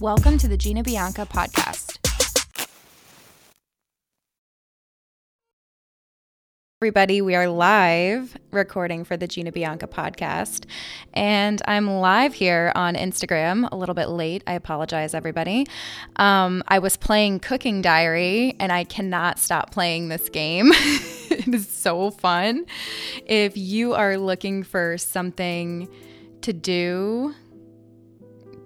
Welcome to the Gina Bianca podcast. Everybody, we are live recording for the Gina Bianca podcast. And I'm live here on Instagram a little bit late. I apologize, everybody. Um, I was playing Cooking Diary and I cannot stop playing this game. it is so fun. If you are looking for something to do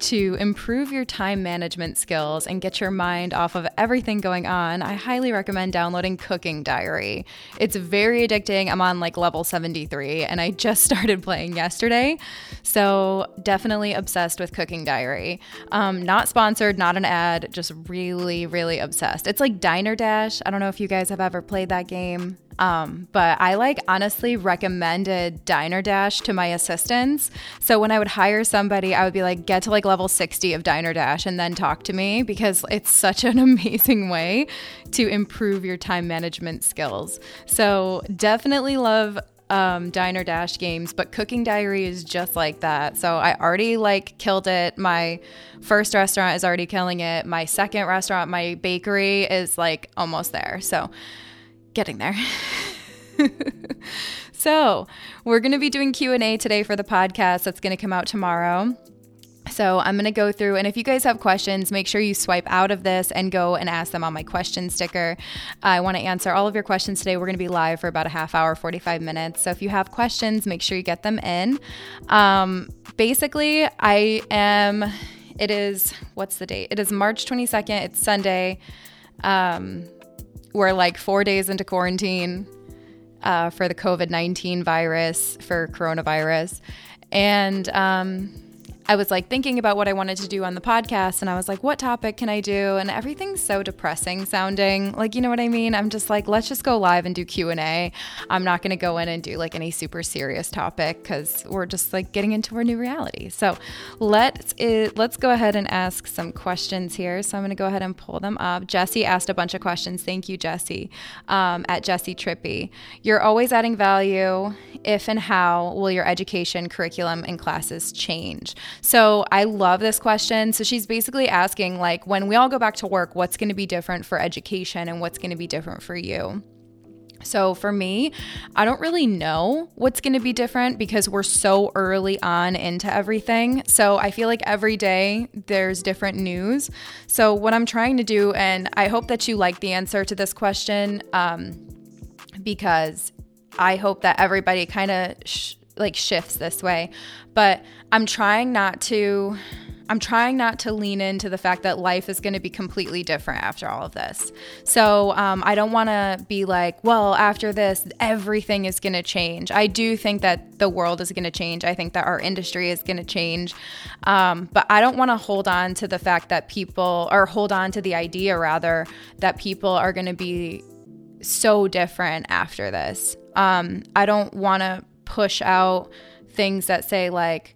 to improve your time management skills and get your mind off of everything going on, I highly recommend downloading Cooking Diary. It's very addicting. I'm on like level 73 and I just started playing yesterday. So, definitely obsessed with Cooking Diary. Um, not sponsored, not an ad, just really, really obsessed. It's like Diner Dash. I don't know if you guys have ever played that game. Um, but I like honestly recommended Diner Dash to my assistants. So when I would hire somebody, I would be like, get to like level 60 of Diner Dash and then talk to me because it's such an amazing way to improve your time management skills. So definitely love um, Diner Dash games, but Cooking Diary is just like that. So I already like killed it. My first restaurant is already killing it. My second restaurant, my bakery is like almost there. So getting there. so, we're going to be doing Q&A today for the podcast that's going to come out tomorrow. So, I'm going to go through and if you guys have questions, make sure you swipe out of this and go and ask them on my question sticker. I want to answer all of your questions today. We're going to be live for about a half hour, 45 minutes. So, if you have questions, make sure you get them in. Um, basically, I am it is what's the date? It is March 22nd. It's Sunday. Um, we're like four days into quarantine uh, for the COVID 19 virus, for coronavirus. And um, I was like thinking about what I wanted to do on the podcast and I was like, what topic can I do? And everything's so depressing sounding. Like, you know what I mean? I'm just like, let's just go live and do Q&A. I'm not going to go in and do like any super serious topic cuz we're just like getting into our new reality. So, let's it, let's go ahead and ask some questions here. So, I'm going to go ahead and pull them up. Jesse asked a bunch of questions. Thank you, Jesse. Um, at Jesse Trippy. You're always adding value. If and how will your education curriculum and classes change? So I love this question. So she's basically asking, like, when we all go back to work, what's going to be different for education and what's going to be different for you? So for me, I don't really know what's going to be different because we're so early on into everything. So I feel like every day there's different news. So what I'm trying to do, and I hope that you like the answer to this question, um, because I hope that everybody kind of sh- like shifts this way. But I'm trying not to I'm trying not to lean into the fact that life is going to be completely different after all of this. So um, I don't want to be like, well, after this, everything is going to change. I do think that the world is going to change. I think that our industry is going to change. Um, but I don't want to hold on to the fact that people, or hold on to the idea rather, that people are going to be so different after this. Um, I don't want to push out things that say like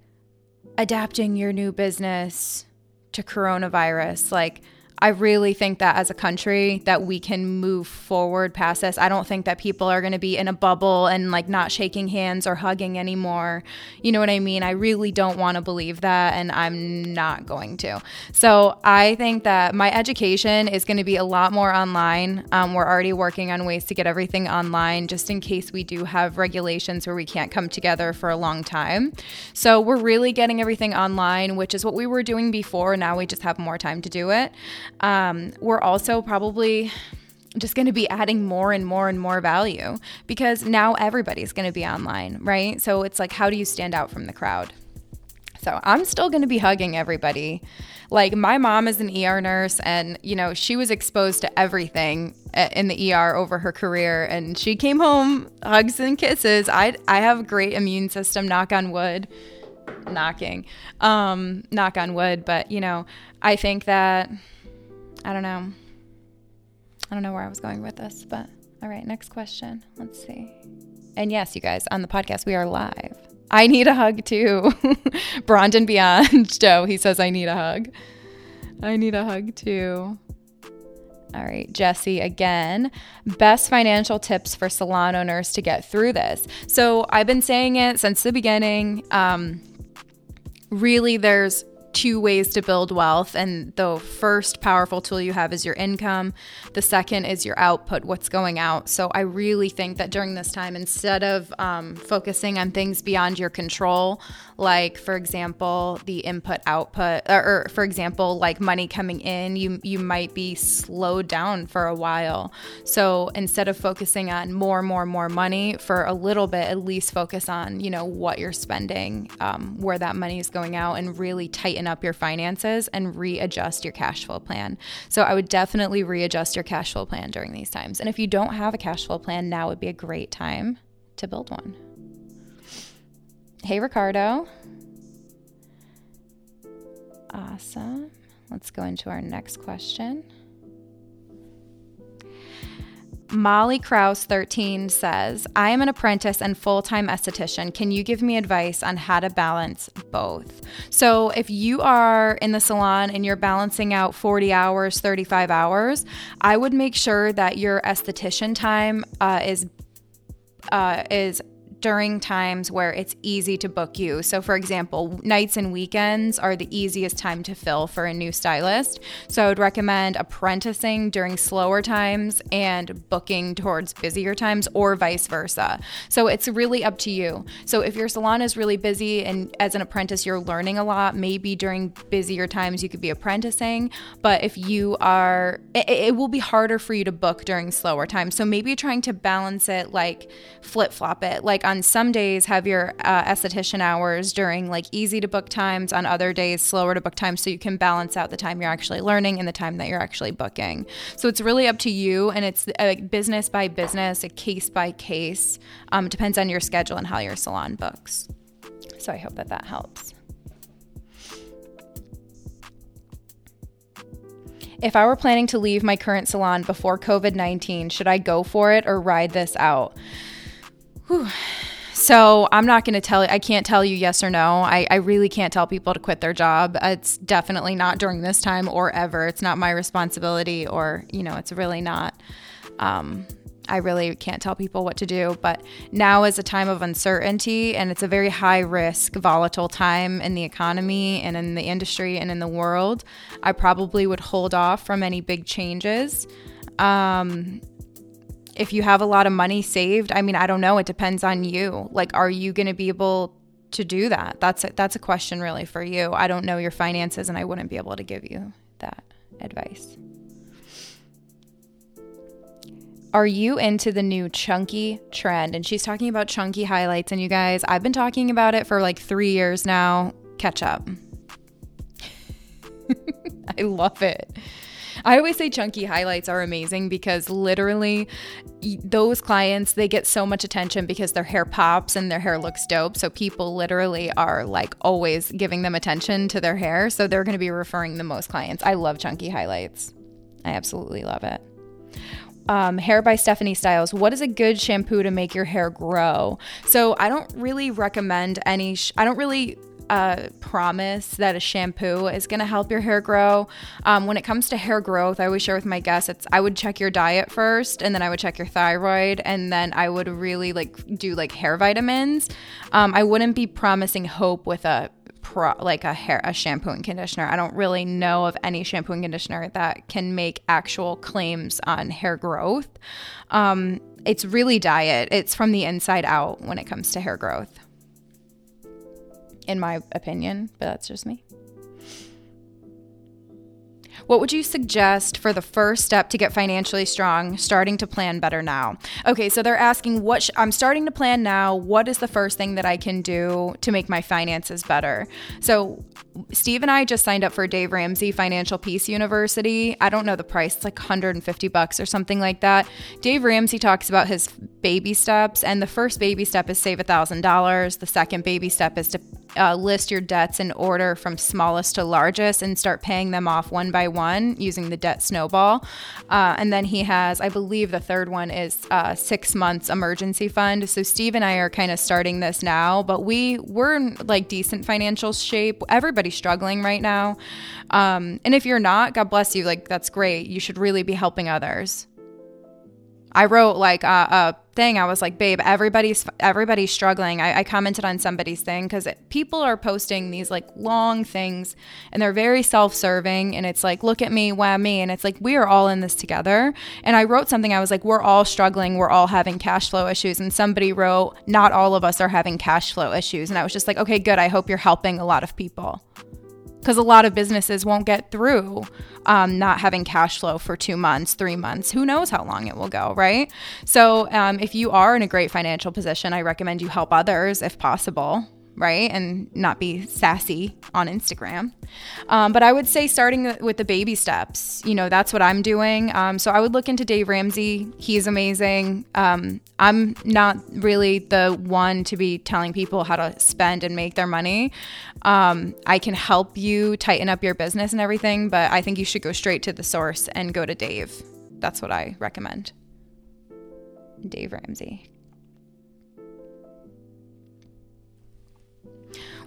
adapting your new business to coronavirus. Like I really think that as a country that we can move forward past this. I don't think that people are going to be in a bubble and like not shaking hands or hugging anymore. You know what I mean? I really don't want to believe that and I'm not going to. So, I think that my education is going to be a lot more online. Um, we're already working on ways to get everything online just in case we do have regulations where we can't come together for a long time. So, we're really getting everything online, which is what we were doing before. Now we just have more time to do it. Um, we're also probably just going to be adding more and more and more value because now everybody's going to be online, right? So it's like, how do you stand out from the crowd? So I'm still going to be hugging everybody. Like my mom is an ER nurse and you know, she was exposed to everything uh, in the ER over her career and she came home hugs and kisses. I I have a great immune system, knock on wood. Knocking. Um knock on wood, but you know, I think that I don't know. I don't know where I was going with this, but all right, next question. Let's see. And yes, you guys, on the podcast, we are live. I need a hug too. Brandon Beyond Joe, he says, I need a hug. I need a hug too. All right, Jesse again. Best financial tips for salon owners to get through this. So I've been saying it since the beginning. Um, really, there's two ways to build wealth. And the first powerful tool you have is your income. The second is your output, what's going out. So I really think that during this time, instead of um, focusing on things beyond your control, like for example, the input output, or, or for example, like money coming in, you you might be slowed down for a while. So instead of focusing on more, more, more money for a little bit, at least focus on you know what you're spending, um, where that money is going out, and really tighten up your finances and readjust your cash flow plan. So I would definitely readjust your cash flow plan during these times. And if you don't have a cash flow plan, now would be a great time to build one. Hey, Ricardo. Awesome. Let's go into our next question. Molly Kraus 13 says, I am an apprentice and full time esthetician. Can you give me advice on how to balance both? So, if you are in the salon and you're balancing out 40 hours, 35 hours, I would make sure that your esthetician time uh, is uh, is during times where it's easy to book you. So, for example, nights and weekends are the easiest time to fill for a new stylist. So, I would recommend apprenticing during slower times and booking towards busier times, or vice versa. So, it's really up to you. So, if your salon is really busy and as an apprentice you're learning a lot, maybe during busier times you could be apprenticing. But if you are, it, it will be harder for you to book during slower times. So, maybe trying to balance it like flip flop it. Like, on some days have your uh, esthetician hours during like easy to book times. On other days slower to book times. So you can balance out the time you're actually learning and the time that you're actually booking. So it's really up to you and it's a business by business a case by case. Um, depends on your schedule and how your salon books. So i hope that that helps. If I were planning to leave my current salon before COVID 19, should I go for it or ride this out? Whew. So I'm not going to tell you, I can't tell you yes or no. I, I really can't tell people to quit their job. It's definitely not during this time or ever. It's not my responsibility, or, you know, it's really not. Um, I really can't tell people what to do, but now is a time of uncertainty and it's a very high risk, volatile time in the economy and in the industry and in the world. I probably would hold off from any big changes. Um, if you have a lot of money saved, I mean, I don't know. It depends on you. Like, are you going to be able to do that? That's a, that's a question really for you. I don't know your finances, and I wouldn't be able to give you that advice. Are you into the new chunky trend? And she's talking about chunky highlights. And you guys, I've been talking about it for like three years now. Catch up. I love it. I always say chunky highlights are amazing because literally those clients they get so much attention because their hair pops and their hair looks dope. So people literally are like always giving them attention to their hair. So they're going to be referring the most clients. I love chunky highlights. I absolutely love it. Um, hair by Stephanie Styles. What is a good shampoo to make your hair grow? So I don't really recommend any. Sh- I don't really promise that a shampoo is going to help your hair grow. Um, when it comes to hair growth, I always share with my guests, it's I would check your diet first, and then I would check your thyroid, and then I would really like do like hair vitamins. Um, I wouldn't be promising hope with a pro, like a hair a shampoo and conditioner. I don't really know of any shampoo and conditioner that can make actual claims on hair growth. Um, it's really diet. It's from the inside out when it comes to hair growth in my opinion, but that's just me. What would you suggest for the first step to get financially strong, starting to plan better now? Okay, so they're asking what sh- I'm starting to plan now. What is the first thing that I can do to make my finances better? So, Steve and I just signed up for Dave Ramsey Financial Peace University. I don't know the price, it's like 150 bucks or something like that. Dave Ramsey talks about his baby steps, and the first baby step is save $1,000. The second baby step is to uh, list your debts in order from smallest to largest and start paying them off one by one using the debt snowball. Uh, and then he has, I believe, the third one is uh, six months emergency fund. So Steve and I are kind of starting this now, but we we're in like decent financial shape. Everybody's struggling right now, um, and if you're not, God bless you. Like that's great. You should really be helping others. I wrote like a, a thing. I was like, babe, everybody's everybody's struggling. I, I commented on somebody's thing because people are posting these like long things and they're very self-serving and it's like, look at me, why me? And it's like we are all in this together. And I wrote something. I was like, we're all struggling. We're all having cash flow issues. And somebody wrote, not all of us are having cash flow issues. And I was just like, okay, good. I hope you're helping a lot of people because a lot of businesses won't get through um, not having cash flow for two months, three months. Who knows how long it will go, right? So, um, if you are in a great financial position, I recommend you help others if possible right? And not be sassy on Instagram. Um, but I would say starting with the baby steps, you know, that's what I'm doing. Um, so I would look into Dave Ramsey. He's amazing. Um, I'm not really the one to be telling people how to spend and make their money. Um, I can help you tighten up your business and everything, but I think you should go straight to the source and go to Dave. That's what I recommend. Dave Ramsey.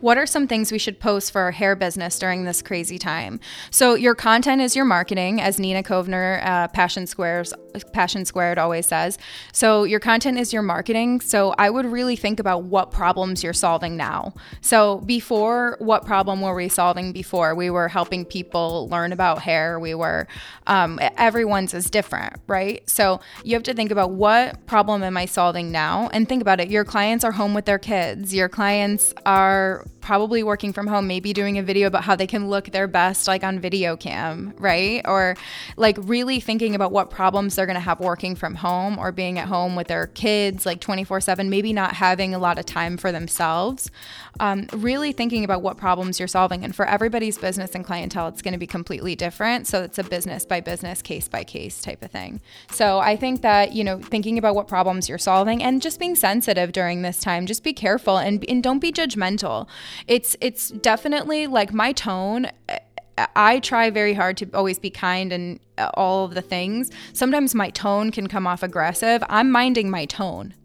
What are some things we should post for our hair business during this crazy time? So your content is your marketing, as Nina Kovner, uh, Passion Squares, Passion Squared always says. So your content is your marketing. So I would really think about what problems you're solving now. So before, what problem were we solving before? We were helping people learn about hair. We were, um, everyone's is different, right? So you have to think about what problem am I solving now, and think about it. Your clients are home with their kids. Your clients are probably working from home, maybe doing a video about how they can look their best like on video cam, right? Or like really thinking about what problems they're going to have working from home or being at home with their kids like 24 7, maybe not having a lot of time for themselves. Um, really thinking about what problems you're solving. And for everybody's business and clientele, it's going to be completely different. So it's a business by business, case by case type of thing. So I think that, you know, thinking about what problems you're solving and just being sensitive during this time, just be careful and, and don't be judgmental it's it's definitely like my tone I try very hard to always be kind and all of the things. Sometimes my tone can come off aggressive. I'm minding my tone.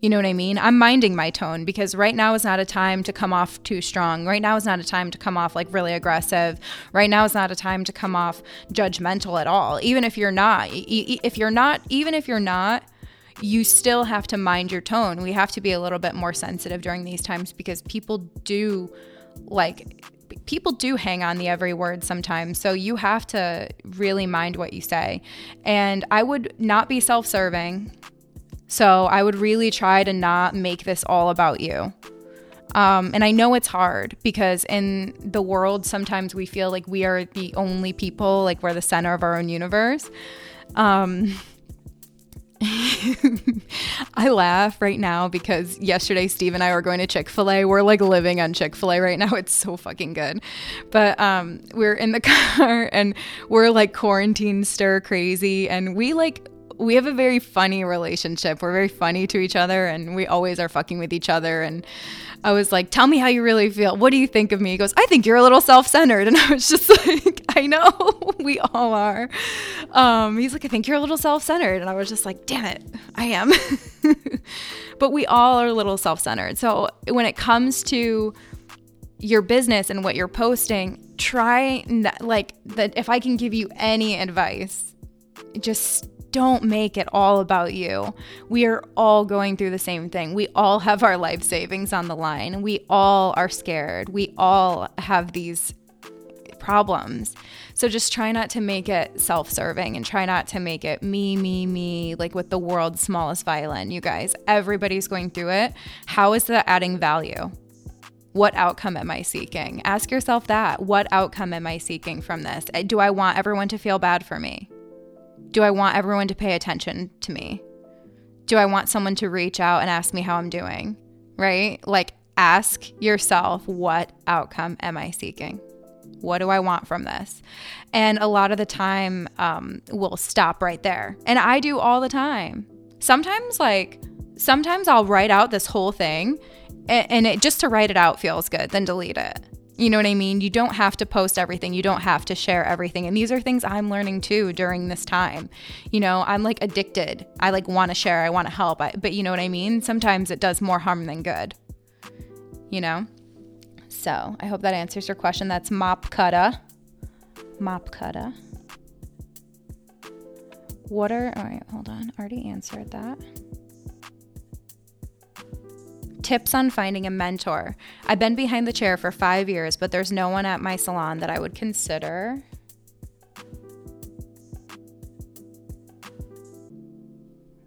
You know what I mean? I'm minding my tone because right now is not a time to come off too strong. Right now is not a time to come off like really aggressive. Right now is not a time to come off judgmental at all. Even if you're not, if you're not, even if you're not, you still have to mind your tone. We have to be a little bit more sensitive during these times because people do like people do hang on the every word sometimes. So you have to really mind what you say. And I would not be self serving. So I would really try to not make this all about you. Um, and I know it's hard because in the world, sometimes we feel like we are the only people, like we're the center of our own universe. Um, I laugh right now because yesterday Steve and I were going to Chick fil A. We're like living on Chick fil A right now. It's so fucking good. But um, we're in the car and we're like quarantine stir crazy. And we like we have a very funny relationship. We're very funny to each other and we always are fucking with each other. And I was like, Tell me how you really feel. What do you think of me? He goes, I think you're a little self centered. And I was just like, I know, we all are. Um, he's like, I think you're a little self centered. And I was just like, Damn it, I am. but we all are a little self centered. So when it comes to your business and what you're posting, try like that. If I can give you any advice, just don't make it all about you. We are all going through the same thing. We all have our life savings on the line. We all are scared. We all have these problems. So just try not to make it self serving and try not to make it me, me, me, like with the world's smallest violin. You guys, everybody's going through it. How is that adding value? What outcome am I seeking? Ask yourself that. What outcome am I seeking from this? Eh, do I want everyone to feel bad for me? Do I want everyone to pay attention to me? Do I want someone to reach out and ask me how I'm doing? Right? Like, ask yourself, what outcome am I seeking? What do I want from this? And a lot of the time, um, we'll stop right there. And I do all the time. Sometimes, like, sometimes I'll write out this whole thing and, and it just to write it out feels good, then delete it. You know what I mean? You don't have to post everything. You don't have to share everything. And these are things I'm learning too during this time. You know, I'm like addicted. I like want to share. I want to help. I, but you know what I mean? Sometimes it does more harm than good. You know? So I hope that answers your question. That's Mop Cutta. Mop Cutta. What are, all right, hold on. Already answered that. Tips on finding a mentor. I've been behind the chair for five years, but there's no one at my salon that I would consider.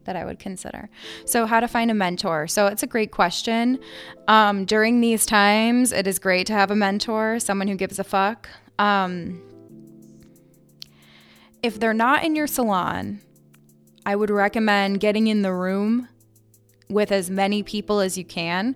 that I would consider. So, how to find a mentor. So, it's a great question. Um, during these times, it is great to have a mentor, someone who gives a fuck. Um, if they're not in your salon, I would recommend getting in the room with as many people as you can.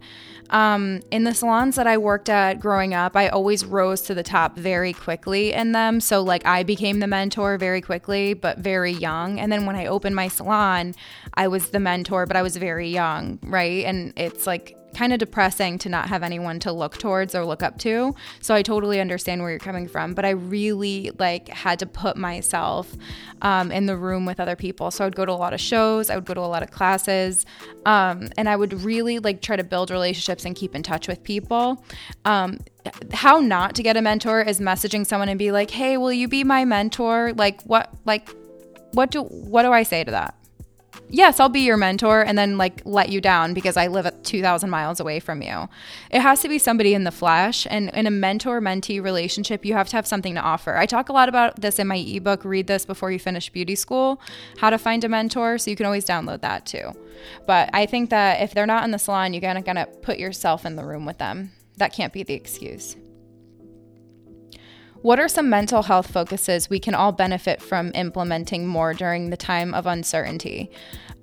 Um, in the salons that I worked at growing up, I always rose to the top very quickly in them. So, like, I became the mentor very quickly, but very young. And then when I opened my salon, I was the mentor, but I was very young, right? And it's like, kind of depressing to not have anyone to look towards or look up to. So I totally understand where you're coming from, but I really like had to put myself um, in the room with other people. So I would go to a lot of shows, I would go to a lot of classes, um, and I would really like try to build relationships and keep in touch with people. Um, how not to get a mentor is messaging someone and be like, "Hey, will you be my mentor?" Like what? Like what do what do I say to that? Yes, I'll be your mentor and then like let you down because I live at 2,000 miles away from you. It has to be somebody in the flesh. And in a mentor mentee relationship, you have to have something to offer. I talk a lot about this in my ebook, Read This Before You Finish Beauty School, How to Find a Mentor. So you can always download that too. But I think that if they're not in the salon, you gotta, gotta put yourself in the room with them. That can't be the excuse. What are some mental health focuses we can all benefit from implementing more during the time of uncertainty?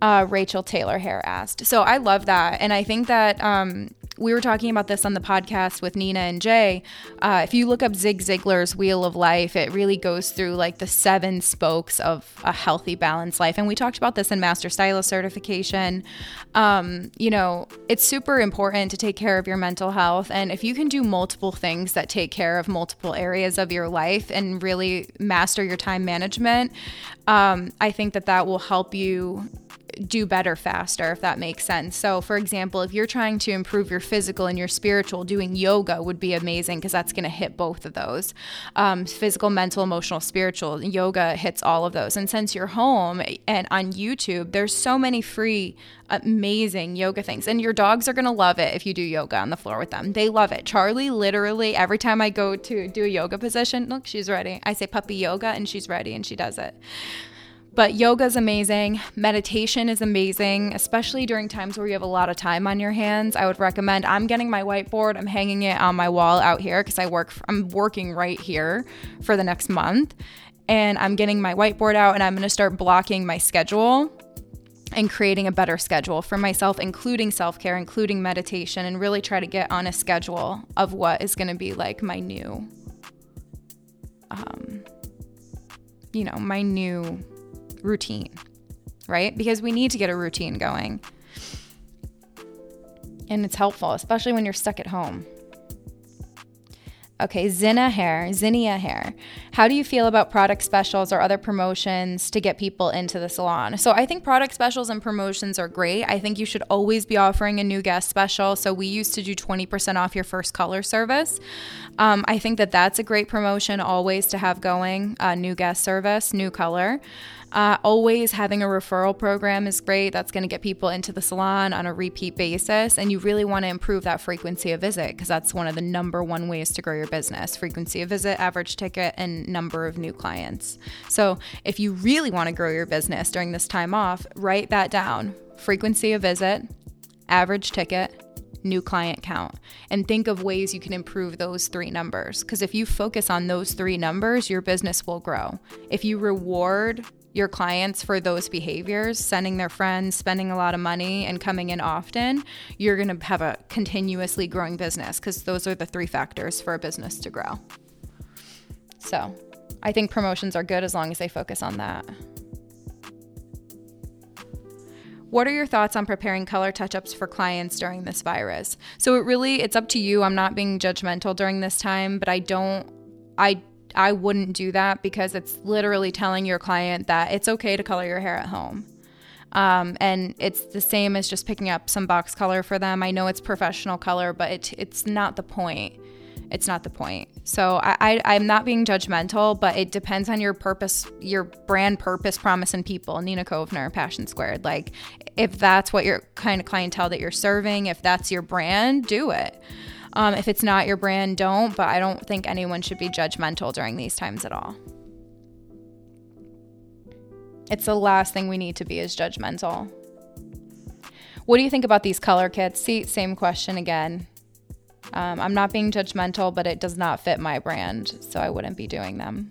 Uh, Rachel Taylor Hare asked. So I love that. And I think that um, we were talking about this on the podcast with Nina and Jay. Uh, if you look up Zig Ziglar's Wheel of Life, it really goes through like the seven spokes of a healthy, balanced life. And we talked about this in Master Stylist certification. Um, you know, it's super important to take care of your mental health. And if you can do multiple things that take care of multiple areas of your life and really master your time management, um, I think that that will help you do better faster, if that makes sense. So, for example, if you're trying to improve your physical and your spiritual, doing yoga would be amazing because that's going to hit both of those um, physical, mental, emotional, spiritual. Yoga hits all of those. And since you're home and on YouTube, there's so many free, amazing yoga things. And your dogs are going to love it if you do yoga on the floor with them. They love it. Charlie, literally, every time I go to do a yoga position, look, she's ready. I say puppy yoga and she's ready and she does it. But yoga is amazing. Meditation is amazing, especially during times where you have a lot of time on your hands. I would recommend. I'm getting my whiteboard. I'm hanging it on my wall out here because I work. I'm working right here for the next month, and I'm getting my whiteboard out, and I'm going to start blocking my schedule and creating a better schedule for myself, including self care, including meditation, and really try to get on a schedule of what is going to be like my new, um, you know, my new routine, right? Because we need to get a routine going. And it's helpful, especially when you're stuck at home. Okay, Zinnia Hair, Zinnia Hair. How do you feel about product specials or other promotions to get people into the salon? So I think product specials and promotions are great. I think you should always be offering a new guest special. So we used to do 20% off your first color service. Um, I think that that's a great promotion always to have going. A new guest service, new color. Uh, always having a referral program is great. That's going to get people into the salon on a repeat basis. And you really want to improve that frequency of visit because that's one of the number one ways to grow your business frequency of visit, average ticket, and number of new clients. So if you really want to grow your business during this time off, write that down frequency of visit, average ticket, new client count and think of ways you can improve those three numbers. Because if you focus on those three numbers, your business will grow. If you reward your clients for those behaviors, sending their friends, spending a lot of money, and coming in often, you're going to have a continuously growing business because those are the three factors for a business to grow. So I think promotions are good as long as they focus on that. What are your thoughts on preparing color touch-ups for clients during this virus? So it really it's up to you. I'm not being judgmental during this time, but I don't I I wouldn't do that because it's literally telling your client that it's okay to color your hair at home. Um, and it's the same as just picking up some box color for them. I know it's professional color, but it, it's not the point. it's not the point. So I, I am not being judgmental, but it depends on your purpose, your brand purpose, promise, and people. Nina Kovner, Passion Squared. Like if that's what your kind of clientele that you're serving, if that's your brand, do it. Um, if it's not your brand, don't. But I don't think anyone should be judgmental during these times at all. It's the last thing we need to be is judgmental. What do you think about these color kits? See, same question again. Um, I'm not being judgmental, but it does not fit my brand, so I wouldn't be doing them.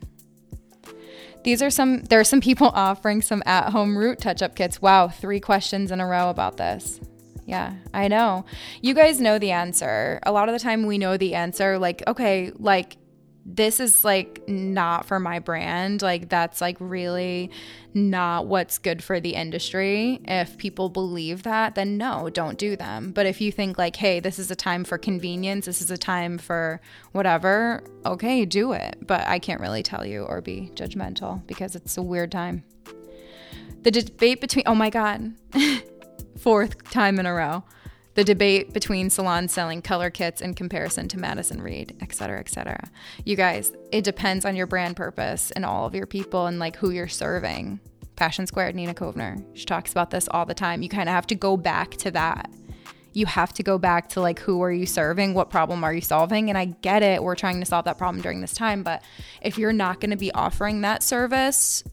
These are some, there are some people offering some at home root touch up kits. Wow, three questions in a row about this. Yeah, I know. You guys know the answer. A lot of the time we know the answer. Like, okay, like this is like not for my brand. Like, that's like really not what's good for the industry. If people believe that, then no, don't do them. But if you think like, hey, this is a time for convenience, this is a time for whatever, okay, do it. But I can't really tell you or be judgmental because it's a weird time. The debate between, oh my God, fourth time in a row the debate between salons selling color kits in comparison to Madison Reed, et cetera, et cetera. You guys, it depends on your brand purpose and all of your people and like who you're serving. Passion Squared, Nina Kovner, she talks about this all the time. You kind of have to go back to that. You have to go back to like who are you serving? What problem are you solving? And I get it, we're trying to solve that problem during this time, but if you're not going to be offering that service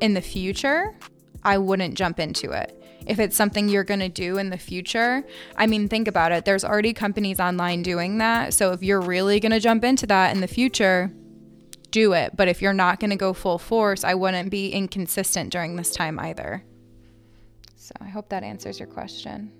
in the future, I wouldn't jump into it if it's something you're going to do in the future. I mean, think about it. There's already companies online doing that. So if you're really going to jump into that in the future, do it. But if you're not going to go full force, I wouldn't be inconsistent during this time either. So I hope that answers your question.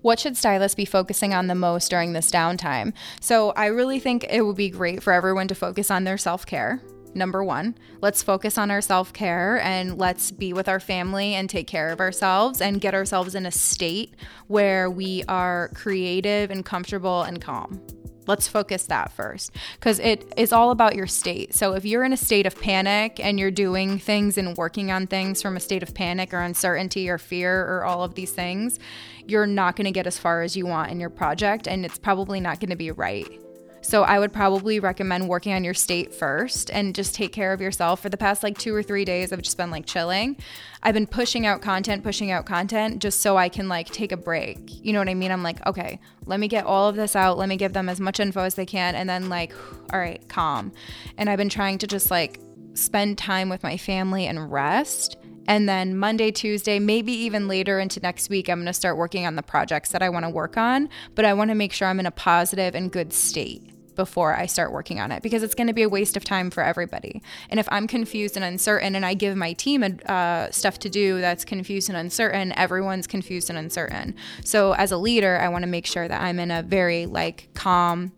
What should stylists be focusing on the most during this downtime? So, I really think it would be great for everyone to focus on their self care number one. Let's focus on our self care and let's be with our family and take care of ourselves and get ourselves in a state where we are creative and comfortable and calm. Let's focus that first because it is all about your state. So, if you're in a state of panic and you're doing things and working on things from a state of panic or uncertainty or fear or all of these things, you're not going to get as far as you want in your project and it's probably not going to be right. So I would probably recommend working on your state first and just take care of yourself. For the past like two or three days, I've just been like chilling. I've been pushing out content, pushing out content just so I can like take a break. You know what I mean? I'm like, okay, let me get all of this out. Let me give them as much info as they can. And then like, all right, calm. And I've been trying to just like spend time with my family and rest. And then Monday, Tuesday, maybe even later into next week, I'm going to start working on the projects that I want to work on. But I want to make sure I'm in a positive and good state before I start working on it because it's going to be a waste of time for everybody. And if I'm confused and uncertain and I give my team uh, stuff to do that's confused and uncertain, everyone's confused and uncertain. So as a leader, I want to make sure that I'm in a very like calm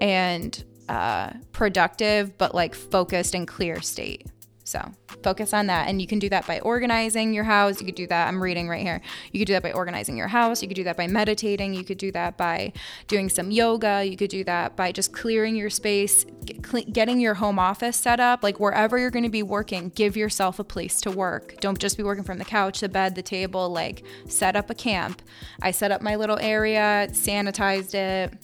and uh, productive, but like focused and clear state. So focus on that. And you can do that by organizing your house. You could do that. I'm reading right here. You could do that by organizing your house. You could do that by meditating. You could do that by doing some yoga. You could do that by just clearing your space, getting your home office set up. Like wherever you're going to be working, give yourself a place to work. Don't just be working from the couch, the bed, the table. Like set up a camp. I set up my little area, sanitized it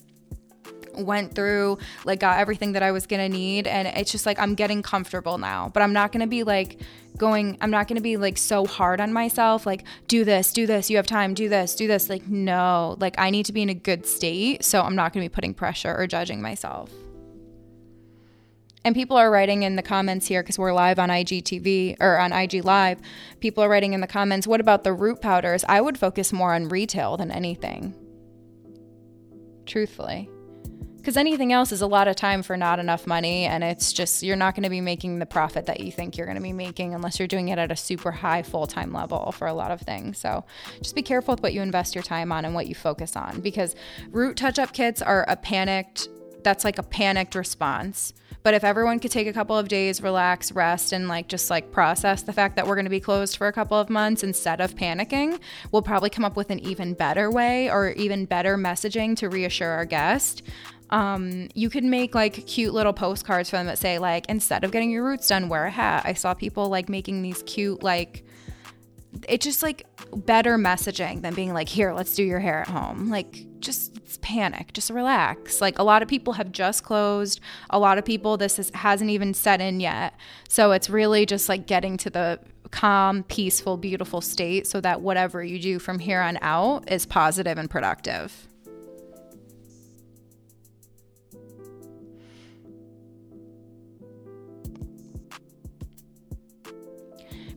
went through, like got everything that I was gonna need. And it's just like I'm getting comfortable now. But I'm not gonna be like going, I'm not gonna be like so hard on myself, like, do this, do this, you have time, do this, do this. Like, no, like I need to be in a good state. So I'm not gonna be putting pressure or judging myself. And people are writing in the comments here because we're live on IGTV or on IG Live. People are writing in the comments, what about the root powders? I would focus more on retail than anything. Truthfully because anything else is a lot of time for not enough money and it's just you're not going to be making the profit that you think you're going to be making unless you're doing it at a super high full-time level for a lot of things. So just be careful with what you invest your time on and what you focus on because root touch-up kits are a panicked that's like a panicked response. But if everyone could take a couple of days relax rest and like just like process the fact that we're going to be closed for a couple of months instead of panicking we'll probably come up with an even better way or even better messaging to reassure our guest um, you could make like cute little postcards for them that say like instead of getting your roots done, wear a hat. I saw people like making these cute like it's just like better messaging than being like, here, let's do your hair at home. Like, just panic, just relax. Like, a lot of people have just closed. A lot of people, this is, hasn't even set in yet. So it's really just like getting to the calm, peaceful, beautiful state so that whatever you do from here on out is positive and productive.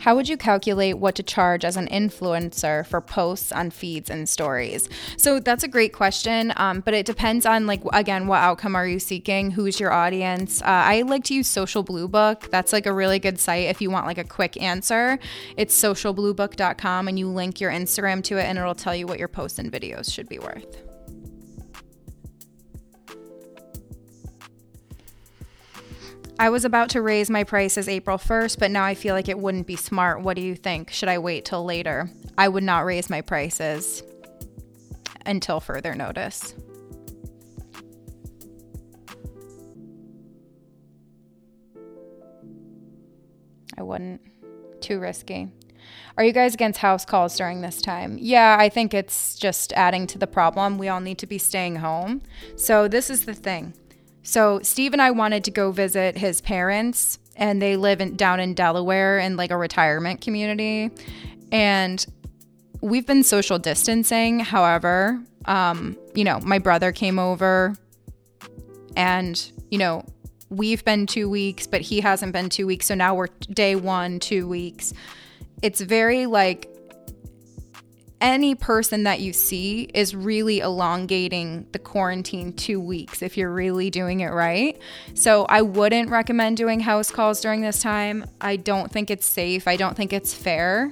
How would you calculate what to charge as an influencer for posts on feeds and stories? So that's a great question, um, but it depends on like again what outcome are you seeking, who's your audience. Uh, I like to use Social Blue Book. That's like a really good site if you want like a quick answer. It's socialbluebook.com, and you link your Instagram to it, and it'll tell you what your posts and videos should be worth. I was about to raise my prices April 1st, but now I feel like it wouldn't be smart. What do you think? Should I wait till later? I would not raise my prices until further notice. I wouldn't. Too risky. Are you guys against house calls during this time? Yeah, I think it's just adding to the problem. We all need to be staying home. So, this is the thing so Steve and I wanted to go visit his parents, and they live in, down in Delaware in like a retirement community. And we've been social distancing. However, um, you know, my brother came over, and you know, we've been two weeks, but he hasn't been two weeks. So now we're day one, two weeks. It's very like any person that you see is really elongating the quarantine two weeks if you're really doing it right. So I wouldn't recommend doing house calls during this time. I don't think it's safe. I don't think it's fair.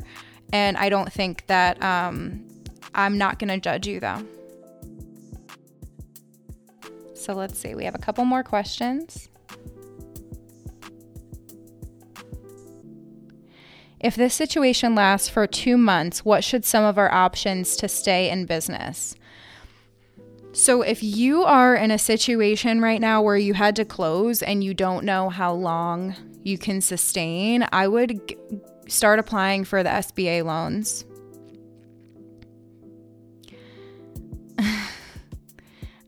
And I don't think that um, I'm not going to judge you though. So let's see. We have a couple more questions. If this situation lasts for two months, what should some of our options to stay in business? So, if you are in a situation right now where you had to close and you don't know how long you can sustain, I would g- start applying for the SBA loans.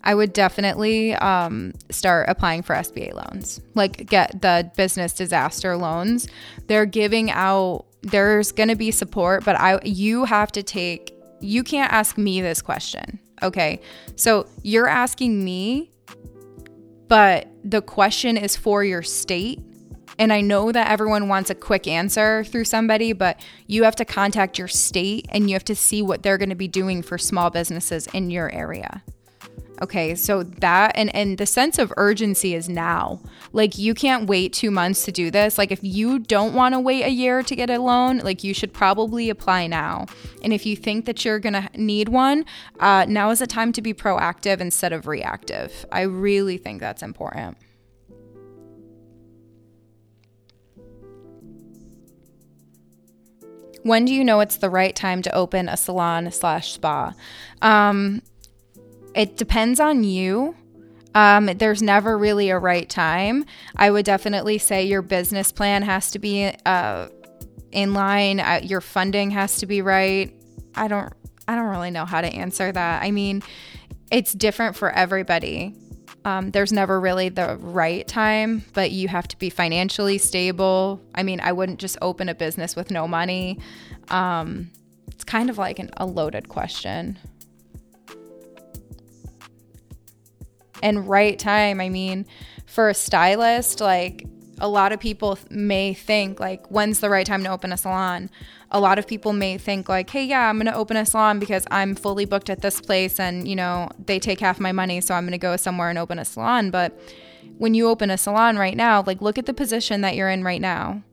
I would definitely um, start applying for SBA loans, like get the business disaster loans. They're giving out. There's going to be support, but I you have to take. You can't ask me this question. Okay, so you're asking me, but the question is for your state. And I know that everyone wants a quick answer through somebody, but you have to contact your state and you have to see what they're going to be doing for small businesses in your area. Okay, so that and and the sense of urgency is now. Like you can't wait 2 months to do this. Like if you don't want to wait a year to get a loan, like you should probably apply now. And if you think that you're going to need one, uh, now is the time to be proactive instead of reactive. I really think that's important. When do you know it's the right time to open a salon slash spa? Um, it depends on you. Um, there's never really a right time. I would definitely say your business plan has to be uh, in line. Uh, your funding has to be right. I don't. I don't really know how to answer that. I mean, it's different for everybody. Um, there's never really the right time, but you have to be financially stable. I mean, I wouldn't just open a business with no money. Um, it's kind of like an, a loaded question. And right time. I mean, for a stylist, like a lot of people may think like when's the right time to open a salon? A lot of people may think like hey yeah i'm going to open a salon because i'm fully booked at this place and you know they take half my money so i'm going to go somewhere and open a salon. But when you open a salon right now like look at the position that you're in right now.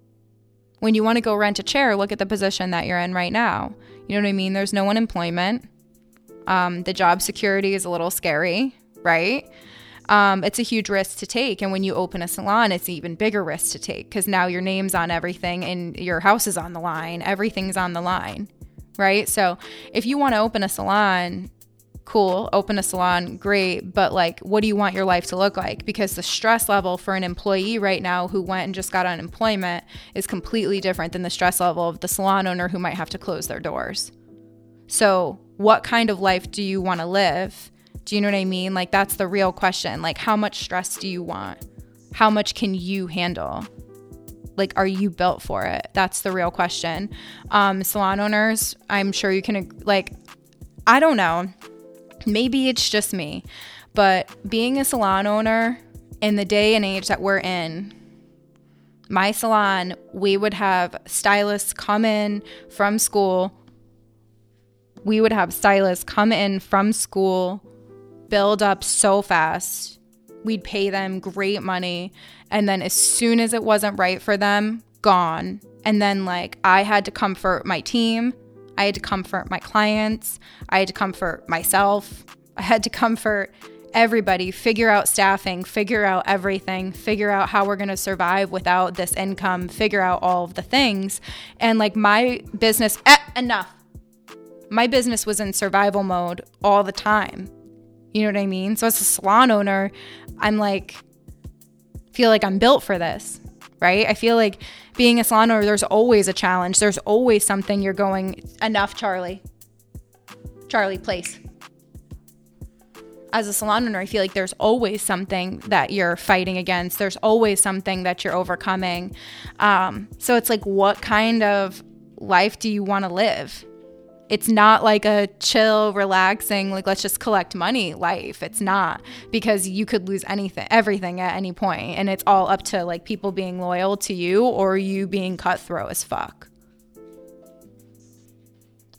When you want to go rent a chair look at the position that you're in right now. You know what i mean? There's no unemployment. Um, the job security is a little scary right? Um, it's a huge risk to take. And when you open a salon, it's even bigger risk to take because now your name's on everything and your house is on the line. Everything's on the line, right? So if you want to open a salon, cool, open a salon, great, but like, what do you want your life to look like? Because the stress level for an employee right now who went and just got unemployment is completely different than the stress level of the salon owner who might have to close their doors. So, what kind of life do you want to live? Do you know what I mean? Like, that's the real question. Like, how much stress do you want? How much can you handle? Like, are you built for it? That's the real question. Um, salon owners, I'm sure you can, like, I don't know maybe it's just me, but being a salon owner in the day and age that we're in, my salon, we would have stylists come in from school. We would have stylists come in from school, build up so fast. We'd pay them great money. And then as soon as it wasn't right for them, gone. And then, like, I had to comfort my team. I had to comfort my clients. I had to comfort myself. I had to comfort everybody, figure out staffing, figure out everything, figure out how we're going to survive without this income, figure out all of the things. And like my business, eh, enough. My business was in survival mode all the time. You know what I mean? So as a salon owner, I'm like, feel like I'm built for this, right? I feel like being a salon owner, there's always a challenge. There's always something you're going, enough, Charlie. Charlie, place. As a salon owner, I feel like there's always something that you're fighting against. There's always something that you're overcoming. Um, so it's like, what kind of life do you want to live? It's not like a chill, relaxing, like let's just collect money life. It's not because you could lose anything, everything at any point, and it's all up to like people being loyal to you or you being cutthroat as fuck.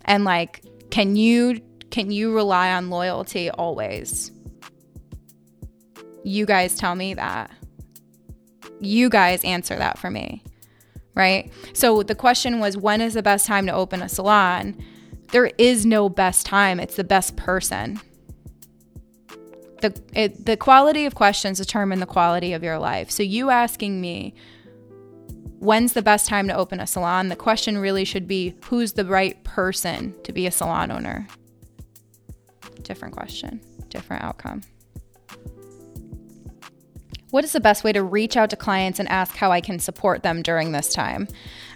And like, can you can you rely on loyalty always? You guys tell me that. You guys answer that for me right? So the question was when is the best time to open a salon? There is no best time, it's the best person. The, it, the quality of questions determine the quality of your life. So, you asking me, when's the best time to open a salon? The question really should be, who's the right person to be a salon owner? Different question, different outcome. What is the best way to reach out to clients and ask how I can support them during this time?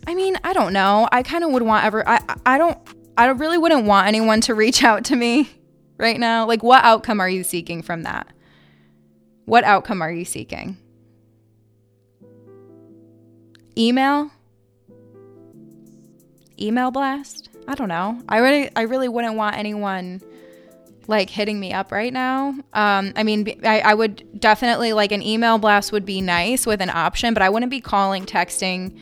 I mean, I don't know. I kind of would want ever I I don't I really wouldn't want anyone to reach out to me right now. Like, what outcome are you seeking from that? What outcome are you seeking? Email? Email blast? I don't know. I really, I really wouldn't want anyone like hitting me up right now. Um, I mean, I, I would definitely like an email blast would be nice with an option, but I wouldn't be calling, texting,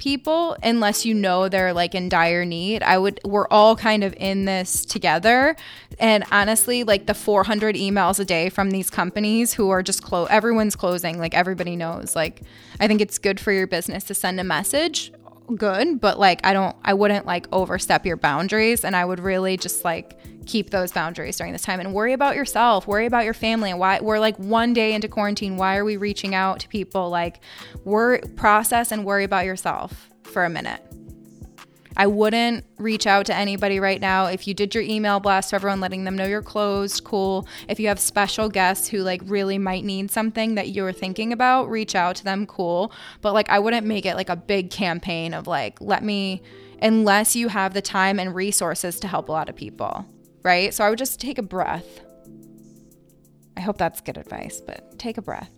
people unless you know they're like in dire need. I would we're all kind of in this together. And honestly, like the 400 emails a day from these companies who are just close everyone's closing, like everybody knows. Like I think it's good for your business to send a message good, but like I don't I wouldn't like overstep your boundaries and I would really just like keep those boundaries during this time and worry about yourself, worry about your family and why we're like one day into quarantine, why are we reaching out to people like we're process and worry about yourself for a minute. I wouldn't reach out to anybody right now. If you did your email blast to everyone letting them know you're closed, cool. If you have special guests who like really might need something that you're thinking about, reach out to them, cool. But like I wouldn't make it like a big campaign of like, let me, unless you have the time and resources to help a lot of people, right? So I would just take a breath. I hope that's good advice, but take a breath.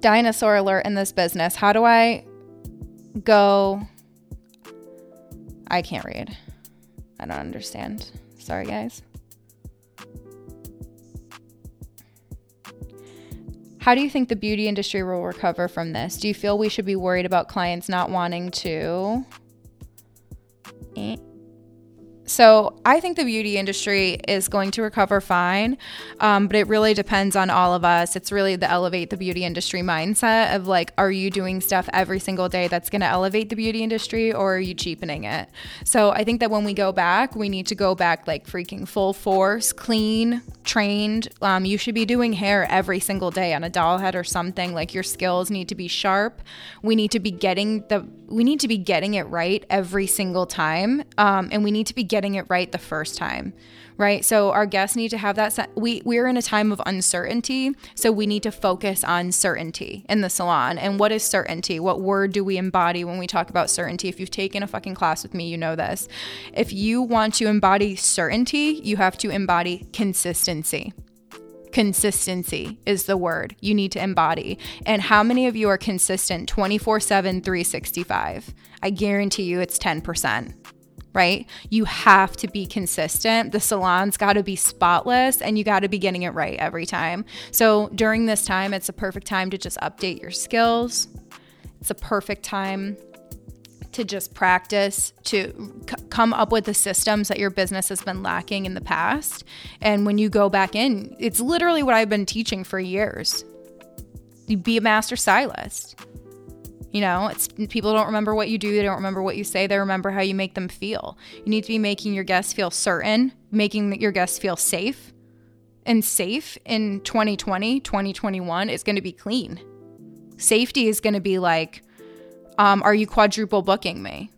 Dinosaur alert in this business. How do I go I can't read. I don't understand. Sorry, guys. How do you think the beauty industry will recover from this? Do you feel we should be worried about clients not wanting to? So I think the beauty industry is going to recover fine, um, but it really depends on all of us. It's really the elevate the beauty industry mindset of like, are you doing stuff every single day that's going to elevate the beauty industry or are you cheapening it? So I think that when we go back, we need to go back like freaking full force, clean, trained. Um, you should be doing hair every single day on a doll head or something. Like your skills need to be sharp. We need to be getting the we need to be getting it right every single time, um, and we need to be getting getting it right the first time right? So our guests need to have that we we're in a time of uncertainty so we need to focus on certainty in the salon. And what is certainty? What word do we embody when we talk about certainty? If you've taken a fucking class with me you know this. If you want to embody certainty you have to embody consistency. Consistency is the word you need to embody. And how many of you are consistent 24 7, 365? I guarantee you it's 10%, right? You have to be consistent. The salon's got to be spotless and you got to be getting it right every time. So during this time, it's a perfect time to just update your skills. It's a perfect time to just practice to c- come up with the systems that your business has been lacking in the past. And when you go back in, it's literally what I've been teaching for years. Be a master stylist. You know, it's people don't remember what you do, they don't remember what you say, they remember how you make them feel. You need to be making your guests feel certain, making your guests feel safe. And safe in 2020, 2021 is going to be clean. Safety is going to be like um, are you quadruple booking me?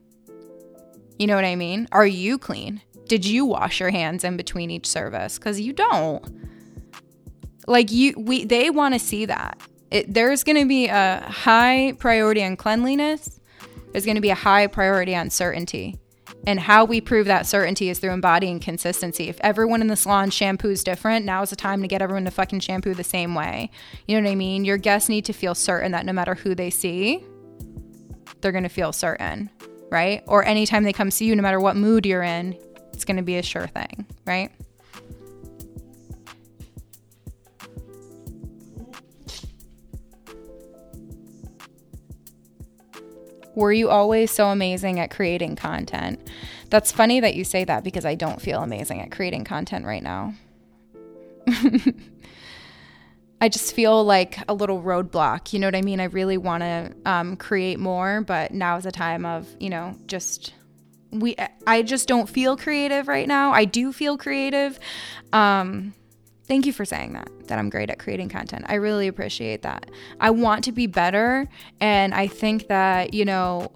You know what I mean? Are you clean? Did you wash your hands in between each service? Because you don't. Like you, we they want to see that. It, there's going to be a high priority on cleanliness. There's going to be a high priority on certainty. And how we prove that certainty is through embodying consistency. If everyone in the salon shampoos different, now is the time to get everyone to fucking shampoo the same way. You know what I mean? Your guests need to feel certain that no matter who they see, they're going to feel certain, right? Or anytime they come see you, no matter what mood you're in, it's going to be a sure thing, right? Were you always so amazing at creating content? That's funny that you say that because I don't feel amazing at creating content right now. I just feel like a little roadblock. You know what I mean? I really want to um, create more, but now is a time of, you know, just we. I just don't feel creative right now. I do feel creative. Um, thank you for saying that that i'm great at creating content i really appreciate that i want to be better and i think that you know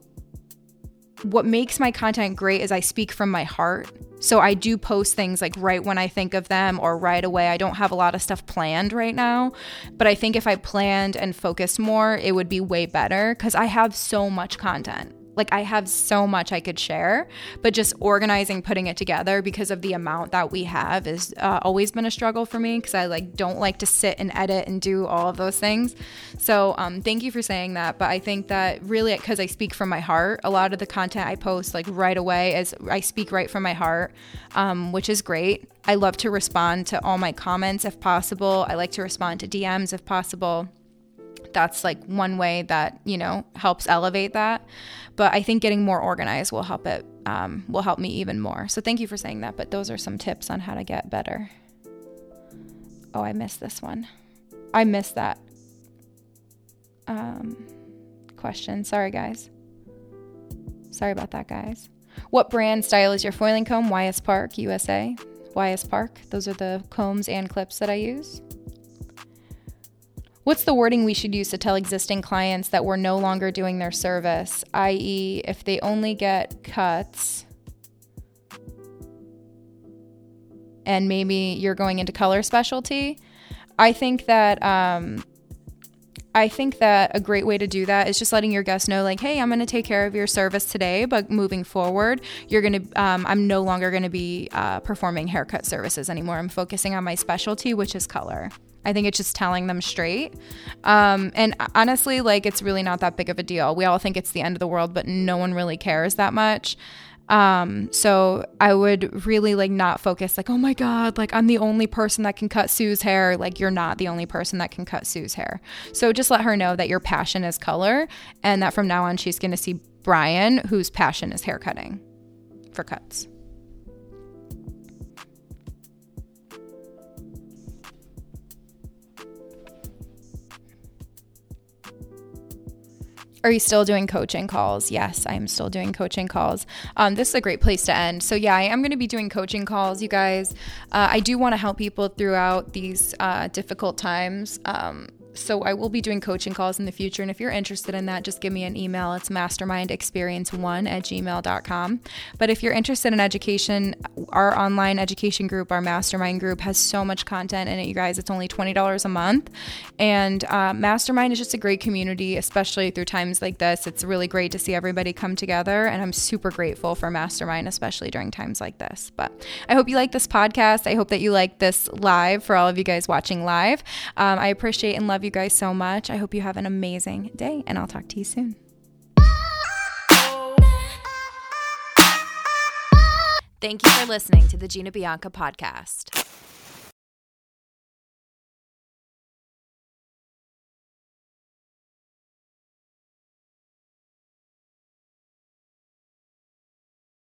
what makes my content great is I speak from my heart. So I do post things like right when I think of them or right away. I don't have a lot of stuff planned right now, but I think if I planned and focused more, it would be way better because I have so much content. Like I have so much I could share, but just organizing, putting it together because of the amount that we have has uh, always been a struggle for me because I like don't like to sit and edit and do all of those things. So um, thank you for saying that. But I think that really because I speak from my heart, a lot of the content I post like right away is I speak right from my heart, um, which is great. I love to respond to all my comments if possible. I like to respond to DMs if possible that's like one way that you know helps elevate that. But i think getting more organized will help it um, will help me even more. So thank you for saying that but those are some tips on how to get better. Oh i missed this one. I missed that um, question. Sorry guys. Sorry about that guys. What brand style is your foiling comb? Ys park usa ys park. Those are the combs and clips that i use What's the wording we should use to tell existing clients that we're no longer doing their service, i.e., if they only get cuts and maybe you're going into color specialty? I think that um, I think that a great way to do that is just letting your guests know, like, hey, I'm going to take care of your service today, but moving forward, you're going to, um, I'm no longer going to be uh, performing haircut services anymore. I'm focusing on my specialty, which is color. I think it's just telling them straight. Um, and honestly, like it's really not that big of a deal. We all think it's the end of the world, but no one really cares that much. Um, so I would really like not focus like, oh my God, like I'm the only person that can cut Sue's hair. Like you're not the only person that can cut Sue's hair. So just let her know that your passion is color and that from now on she's to see Brian, whose passion is haircutting for cuts. Are you still doing coaching calls? Yes, I'm still doing coaching calls. Um, this is a great place to end. So, yeah, I am going to be doing coaching calls, you guys. Uh, I do want to help people throughout these uh, difficult times. Um, so I will be doing coaching calls in the future. And if you're interested in that, just give me an email. It's mastermindexperience1 at gmail.com. But if you're interested in education, our online education group, our mastermind group, has so much content in it, you guys. It's only $20 a month. And uh, Mastermind is just a great community, especially through times like this. It's really great to see everybody come together. And I'm super grateful for Mastermind, especially during times like this. But I hope you like this podcast. I hope that you like this live for all of you guys watching live. Um, I appreciate and love you guys so much. I hope you have an amazing day, and I'll talk to you soon. Thank you for listening to the Gina Bianca podcast.